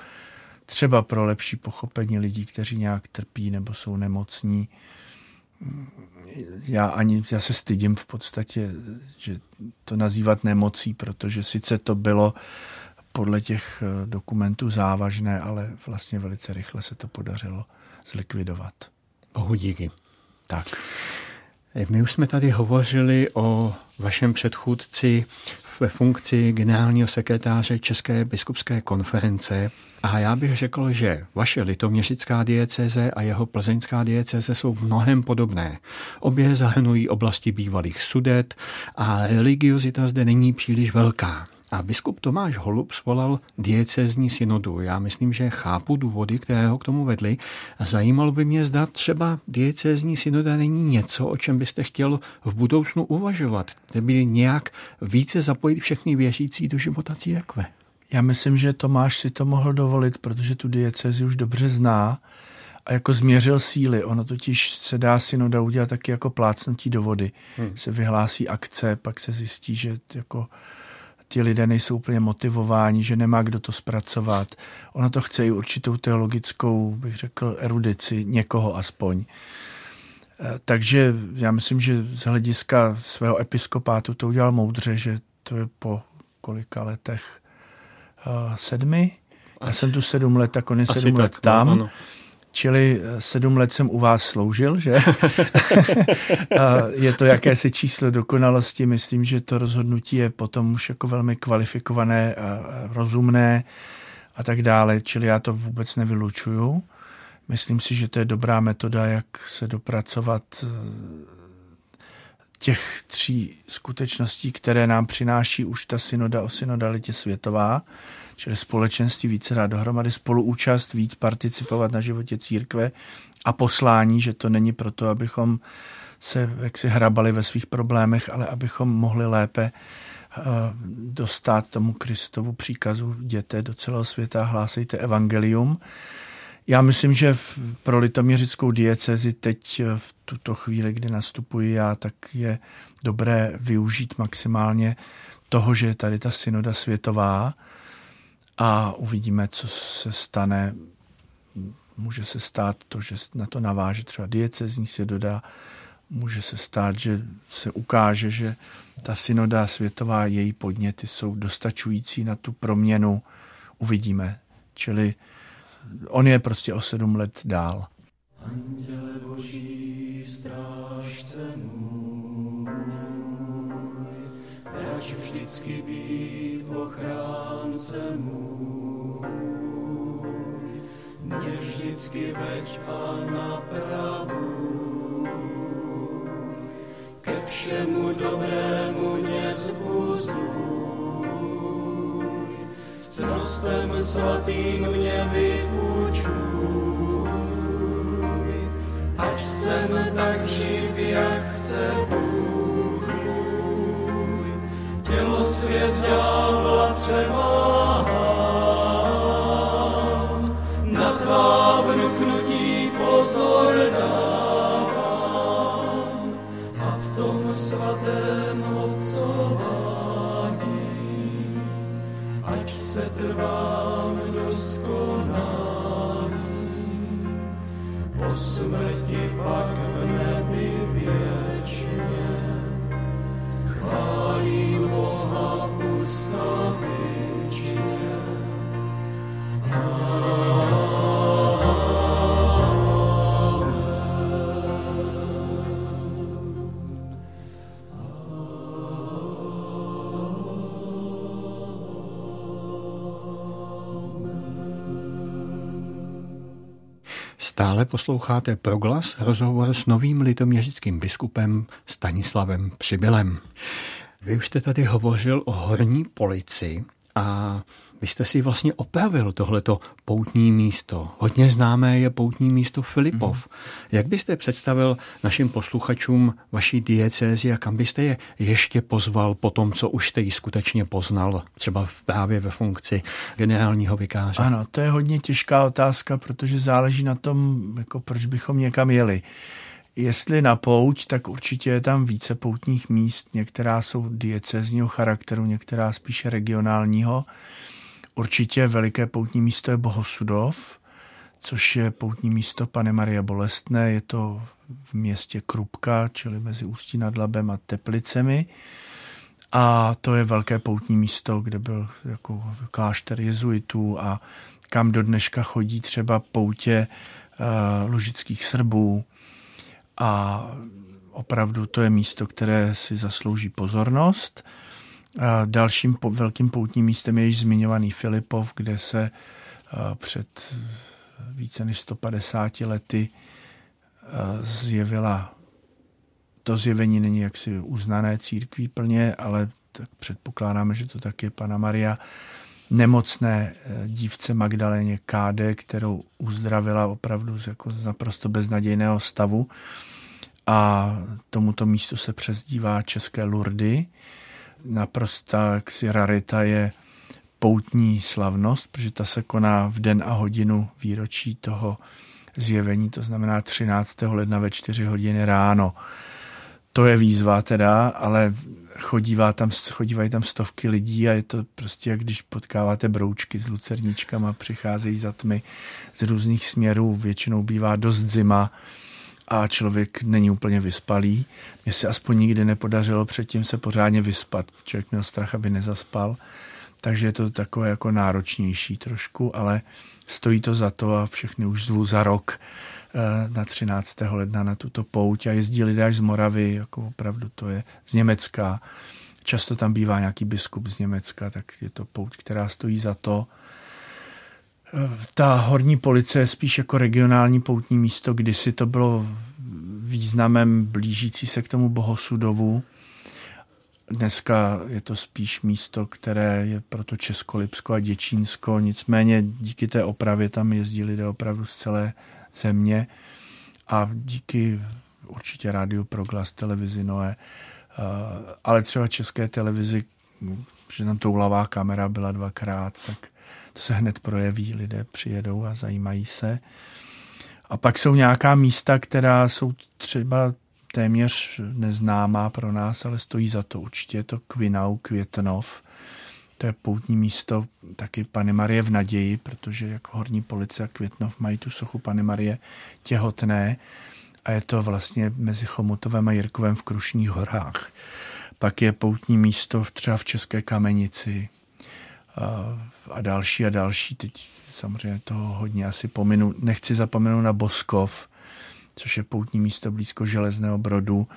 třeba pro lepší pochopení lidí, kteří nějak trpí nebo jsou nemocní. Já ani, já se stydím v podstatě, že to nazývat nemocí, protože sice to bylo podle těch eh, dokumentů závažné, ale vlastně velice rychle se to podařilo zlikvidovat. Bohu díky. Tak. My už jsme tady hovořili o vašem předchůdci ve funkci generálního sekretáře České biskupské konference a já bych řekl, že vaše litoměřická dieceze a jeho plzeňská dieceze jsou v mnohem podobné. Obě zahrnují oblasti bývalých sudet a religiozita zde není příliš velká. A biskup Tomáš Holub svolal diecezní synodu. Já myslím, že chápu důvody, které ho k tomu vedly. Zajímalo by mě, zda třeba diecezní synoda není něco, o čem byste chtěl v budoucnu uvažovat, by nějak více zapojit všechny věřící do života církve. Já myslím, že Tomáš si to mohl dovolit, protože tu diecezi už dobře zná a jako změřil síly. Ono totiž se dá synoda udělat taky jako plácnutí do vody. Hmm. Se vyhlásí akce, pak se zjistí, že jako ti lidé nejsou úplně motivováni, že nemá kdo to zpracovat. Ono to chce i určitou teologickou, bych řekl, erudici, někoho aspoň. Eh, takže já myslím, že z hlediska svého episkopátu to udělal moudře, že to je po kolika letech uh, sedmi. Já jsem tu sedm let, tak on je sedm let tam. No, ano. Čili eh, sedm let jsem u vás sloužil, že? je to jakési číslo dokonalosti. Myslím, že to rozhodnutí je potom už jako velmi kvalifikované a rozumné a tak dále. Čili já to vůbec nevylučuju. Myslím si, že to je dobrá metoda, jak se dopracovat eh, těch tří skutečností, které nám přináší už ta synoda o synodalitě světová, čili společenství více dát dohromady, spoluúčast, víc participovat na životě církve a poslání, že to není proto, abychom se jaksi hrabali ve svých problémech, ale abychom mohli lépe eh, dostat tomu Kristovu příkazu jděte do celého světa, hlásejte evangelium. Já myslím, že pro litoměřickou diecezi teď eh, v tuto chvíli, kdy nastupuji já, tak je dobré využít maximálně toho, že je tady ta synoda světová a uvidíme, co se stane. Může se stát to, že na to naváže třeba diecezní synoda, může se stát, že se ukáže, že ta synoda světová, její podněty jsou dostačující na tu proměnu. Uvidíme. Čili on je prostě o sedm let dál. Anděle boží, strážce můj, rač vždycky být ochránce můj, mě vždycky veď a napravuj, ke všemu dobrému mě vzbuzuj, cnostem svatým mě vypůjčuj, ať jsem tak živ, jak chce Bůh můj. Tělo svět ďábla posloucháte proglas rozhovor s novým litoměřickým biskupem Stanislavem Přibylem. Vy už jste tady hovořil o horní polici a vy jste si vlastně opravil tohleto poutní místo. Hodně známé je poutní místo Filipov. Mm. Jak byste představil našim posluchačům vaší diecézi a kam byste je ještě pozval po tom, co už jste ji skutečně poznal, třeba právě ve funkci generálního vikáře? Ano, to je hodně těžká otázka, protože záleží na tom, jako proč bychom někam jeli. Jestli na pouť, tak určitě je tam více poutních míst. Některá jsou diecezního charakteru, některá spíše regionálního. Určitě veliké poutní místo je Bohosudov, což je poutní místo Pane Maria Bolestné. Je to v městě Krupka, čili mezi Ústí nad Labem a Teplicemi. A to je velké poutní místo, kde byl jako klášter jezuitů a kam do dneška chodí třeba poutě uh, lužických Srbů. A opravdu to je místo, které si zaslouží pozornost. Dalším velkým poutním místem je již zmiňovaný Filipov, kde se před více než 150 lety zjevila to zjevení není jaksi uznané církví plně, ale tak předpokládáme, že to tak je Pana Maria nemocné e, dívce Magdaléně Káde, kterou uzdravila opravdu z jako naprosto beznadějného stavu. A tomuto místu se přezdívá České Lurdy naprostá jaksi rarita je poutní slavnost, protože ta se koná v den a hodinu výročí toho zjevení, to znamená 13. ledna ve 4 hodiny ráno. To je výzva teda, ale chodívá tam, chodívají tam stovky lidí a je to prostě jak když potkáváte broučky s lucerničkama, přicházejí za tmy z různých směrů, většinou bývá dost zima, a člověk není úplně vyspalý. Mně se aspoň nikdy nepodařilo předtím se pořádně vyspat. Člověk měl strach, aby nezaspal, takže je to takové jako náročnější trošku, ale stojí to za to a všechny už zvu za rok eh, na 13. ledna na tuto pouť a jezdí lidé až z Moravy, jako opravdu to je z Německa. Často tam bývá nějaký biskup z Německa, tak je to pouť, která stojí za to ta horní policie je spíš jako regionální poutní místo, kdysi to bylo významem blížící se k tomu Bohosudovu. Dneska je to spíš místo, které je pro to Česko, Lipsko a Děčínsko, nicméně díky té opravě tam jezdí lidé opravdu z celé země a díky určitě rádiu Proglas, televizi Noé, eh, ale třeba české televizi, že tam toulavá kamera byla dvakrát, tak to se hned projeví, lidé přijedou a zajímají se. A pak jsou nějaká místa, která jsou třeba téměř neznámá pro nás, ale stojí za to. Určitě je to Kvinau, Květnov. To je poutní místo taky Pany Marie v naději, protože jako Horní Police a Květnov mají tu sochu Pany Marie těhotné a je to vlastně mezi Chomutovem a Jirkovem v Krušních horách. Pak je poutní místo třeba v České Kamenici a další a další. Teď samozřejmě toho hodně asi pominu. Nechci zapomenout na Boskov, což je poutní místo blízko Železného Brodu.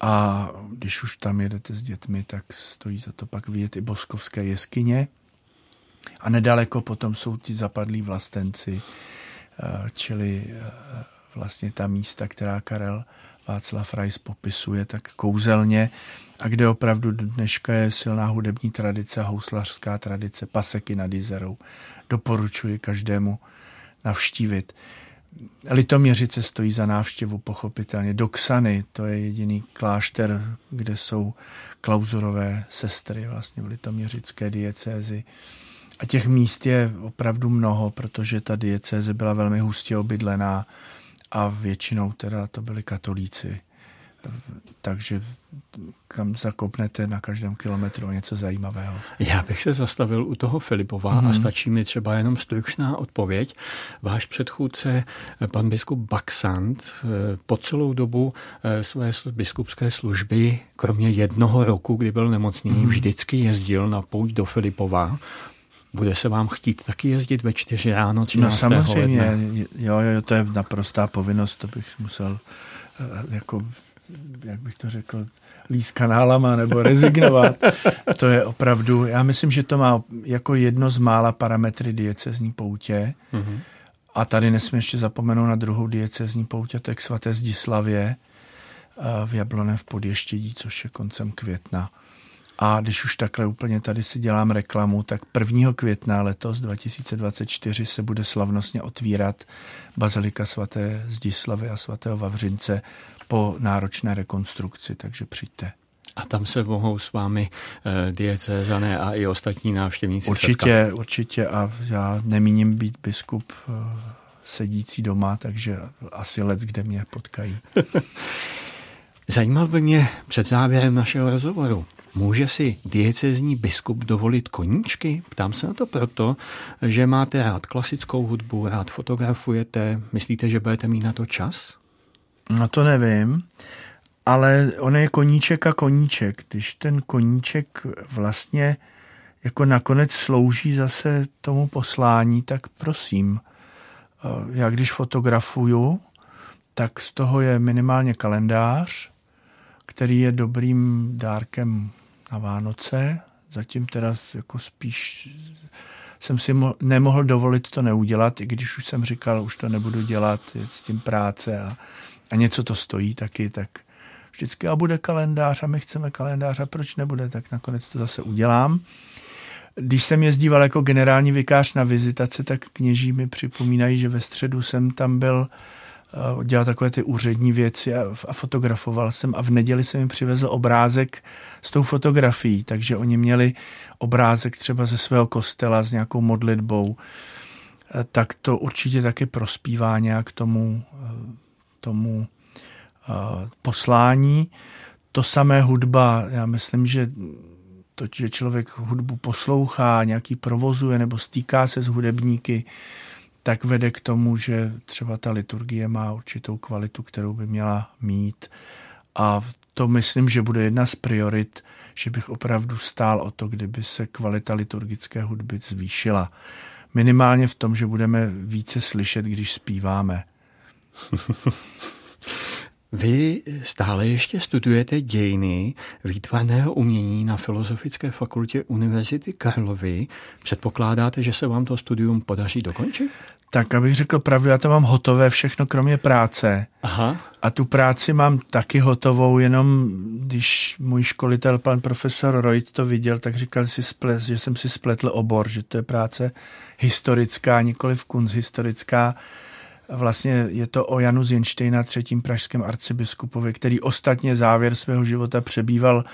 A když už tam jedete s dětmi, tak stojí za to pak vidět i Boskovské jeskyně. A nedaleko potom jsou ti zapadlí vlastenci, eh, čili eh, vlastně ta místa, která Karel Václav Rais popisuje tak kouzelně a kde opravdu dneška je silná hudební tradice, houslařská tradice, paseky nad Jizerou. Doporučuji každému navštívit. Litoměřice stojí za návštěvu pochopitelně. Doksany, to je jediný klášter, kde jsou klauzurové sestry vlastně v litoměřické diecézi. A těch míst je opravdu mnoho, protože ta diecéze byla velmi hustě obydlená a většinou teda to byli katolíci. Takže kam zakopnete na každém kilometru něco zajímavého. Já bych se zastavil u toho Filipova mm-hmm. a mhm. stačí mi třeba jenom stručná odpověď. Váš předchůdce, pan biskup Baxant, po celou dobu eh, své biskupské služby, kromě jednoho roku, kdy byl nemocný, mm-hmm. vždycky jezdil na pouť do Filipova. Bude se vám chtít taky jezdit ve čtyři ráno 13. No samozřejmě, ledna? jo, jo, to je naprostá povinnost, to bych musel eh, jako jak bych to řekl, líst kanálama nebo rezignovat. to je opravdu, já myslím, že to má jako jedno z mála parametry diecezní poutě. Mm-hmm. A tady nesmím ještě zapomenout na druhou diecezní poutě, to je k svaté Zdislavě eh, v Jablonem v Podještědí, což je koncem května. A když už takhle úplně tady si dělám reklamu, tak 1. května letos 2024 se bude slavnostně otvírat Bazilika svaté Zdislavy a svatého Vavřince po náročné rekonstrukci, takže přijďte. A tam se mohou s vámi e, diecézané a i ostatní návštěvníci Určitě, setkat. určitě a já nemíním být biskup e, sedící doma, takže asi let, kde mě potkají. Zajímal by mě před závěrem našeho rozhovoru. Může si diecezní biskup dovolit koníčky? Ptám se na to proto, že máte rád klasickou hudbu, rád fotografujete. Myslíte, že budete mít na to čas? No to nevím, ale on je koníček a koníček. Když ten koníček vlastně jako nakonec slouží zase tomu poslání, tak prosím. Eh, já když fotografuju, tak z toho je minimálně kalendář, který je dobrým dárkem na Vánoce. Zatím teda jako spíš jsem si mo- nemohl dovolit to neudělat, i když už jsem říkal, už to nebudu dělat, je s tím práce a a něco to stojí taky, tak vždycky a bude kalendář a my chceme kalendář a proč nebude, tak nakonec to zase udělám. Když jsem jezdíval jako generální vikář na vizitace, tak kněží mi připomínají, že ve středu jsem tam byl dělal takové ty úřední věci a, a fotografoval jsem a v neděli jsem jim přivezl obrázek s tou fotografií, takže oni měli obrázek třeba ze svého kostela s nějakou modlitbou, eh, tak to určitě taky prospívá nějak tomu eh, tomu poslání. To samé hudba, já myslím, že to, že člověk hudbu poslouchá, nějaký provozuje nebo stýká se s hudebníky, tak vede k tomu, že třeba ta liturgie má určitou kvalitu, kterou by měla mít. A to myslím, že bude jedna z priorit, že bych opravdu stál o to, kdyby se kvalita liturgické hudby zvýšila. Minimálně v tom, že budeme více slyšet, když zpíváme. Vy stále ještě studujete dějiny výtvarného umění na Filozofické fakultě Univerzity Karlovy. Předpokládáte, že se vám to studium podaří dokončit? Tak, abych řekl pravdu, já to mám hotové všechno, kromě práce. Aha. A tu práci mám taky hotovou, jenom když můj školitel, pan profesor Reut to viděl, tak říkal si že jsem si spletl obor, že to je práce historická, nikoli v kunst historická Vlastně je to o Janu Zinštejna, třetím pražském arcibiskupovi, který ostatně závěr svého života přebýval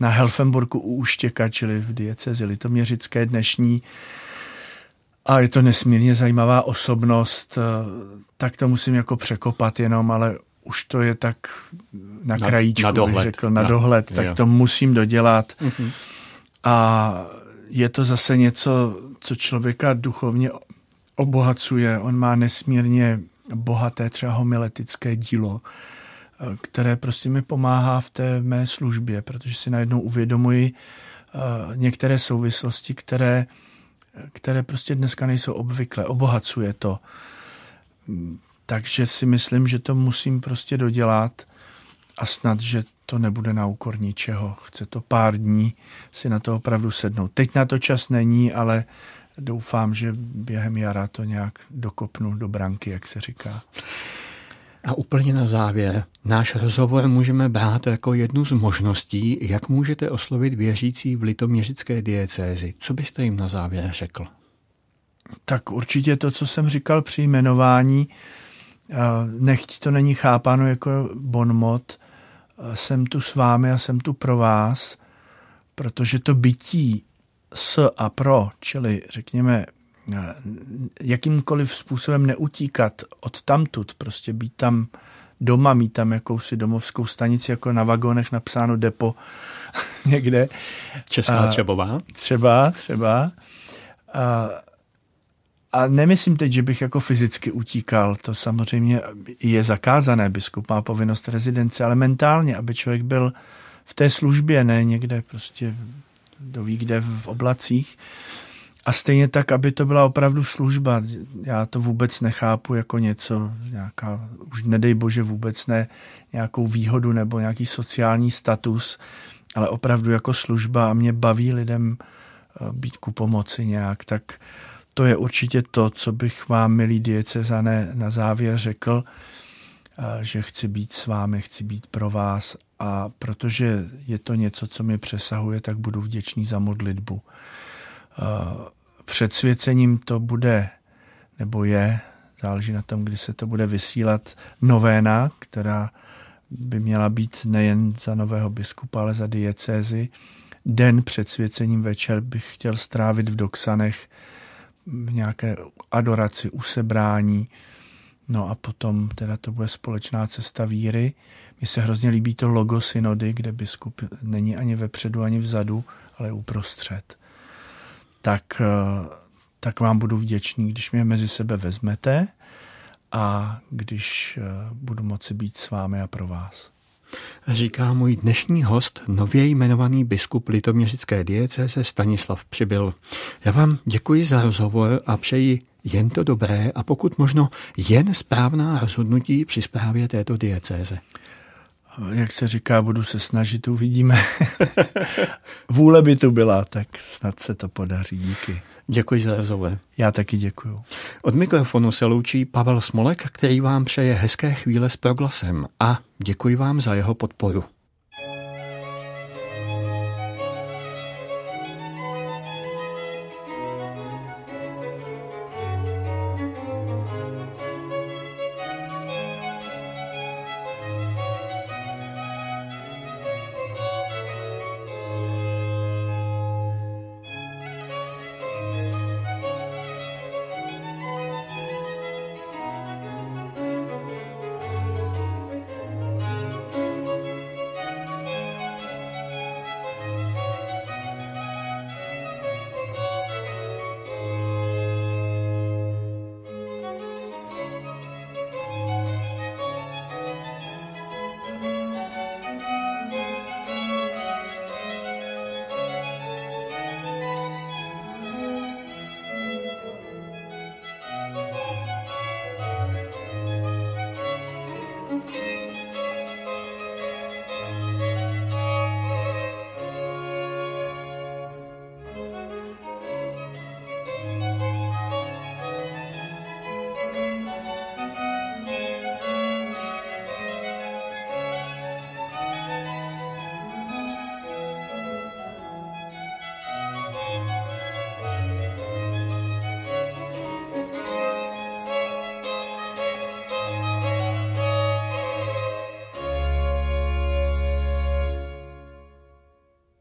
na Helfenburku u Úštěka, čili v diecezi litoměřické dnešní. A je to nesmírně zajímavá osobnost, tak to musím jako překopat jenom, ale už to je tak na krajíčku, na dohled. řekl, na, na dohled, tak jo. to musím dodělat. Uh-huh. A je to zase něco, co člověka duchovně obohacuje. On má nesmírně bohaté třeba homiletické dílo, které prostě mi pomáhá v té mé službě, protože si najednou uvědomuji eh, některé souvislosti, které, které prostě dneska nejsou obvyklé. Obohacuje to. Takže si myslím, že to musím prostě dodělat a snad, že to nebude na úkor ničeho. Chce to pár dní si na to opravdu sednout. Teď na to čas není, ale doufám, že během jara to nějak dokopnu do branky, jak se říká. A úplně na závěr, náš rozhovor můžeme brát jako jednu z možností, jak můžete oslovit věřící v litoměřické diecézi. Co byste jim na závěr řekl? Tak určitě to, co jsem říkal při jmenování, nechť to není chápáno jako bonmot, jsem tu s vámi a jsem tu pro vás, protože to bytí s a pro, čili řekněme jakýmkoliv způsobem neutíkat od tamtud, prostě být tam doma, mít tam jakousi domovskou stanici, jako na vagonech napsáno depo někde. Česká Třebová. Třeba, třeba. A, a nemyslím teď, že bych jako fyzicky utíkal, to samozřejmě je zakázané, biskup má povinnost rezidence, ale mentálně, aby člověk byl v té službě, ne někde prostě kdo ví kde v oblacích. A stejně tak, aby to byla opravdu služba. Já to vůbec nechápu jako něco, nějaká, už nedej bože vůbec ne, nějakou výhodu nebo nějaký sociální status, ale opravdu jako služba a mě baví lidem eh, být ku pomoci nějak, tak to je určitě to, co bych vám, milí diecezané, na závěr řekl, eh, že chci být s vámi, chci být pro vás a protože je to něco, co mi přesahuje, tak budu vděčný za modlitbu. Eh, před svěcením to bude, nebo je, záleží na tom, kdy se to bude vysílat, novéna, která by měla být nejen za nového biskupa, ale za diecézy. Den před svěcením večer bych chtěl strávit v Doksanech v nějaké adoraci, usebrání, no a potom teda to bude společná cesta víry. Mně se hrozně líbí to logo synody, kde biskup není ani vepředu, ani vzadu, ale uprostřed tak, eh, tak vám budu vděčný, když mě mezi sebe vezmete a když eh, budu moci být s vámi a pro vás. Říká můj dnešní host, nově jmenovaný biskup litoměřické diecéze Stanislav Přibyl. Já vám děkuji za rozhovor a přeji jen to dobré a pokud možno jen správná rozhodnutí při správě této diecéze jak se říká, budu se snažit, uvidíme. Vůle by tu byla, tak snad se to podaří. Díky. Děkuji za rozhovor. Já taky děkuji. Od mikrofonu se loučí Pavel Smolek, který vám přeje hezké chvíle s proglasem a děkuji vám za jeho podporu.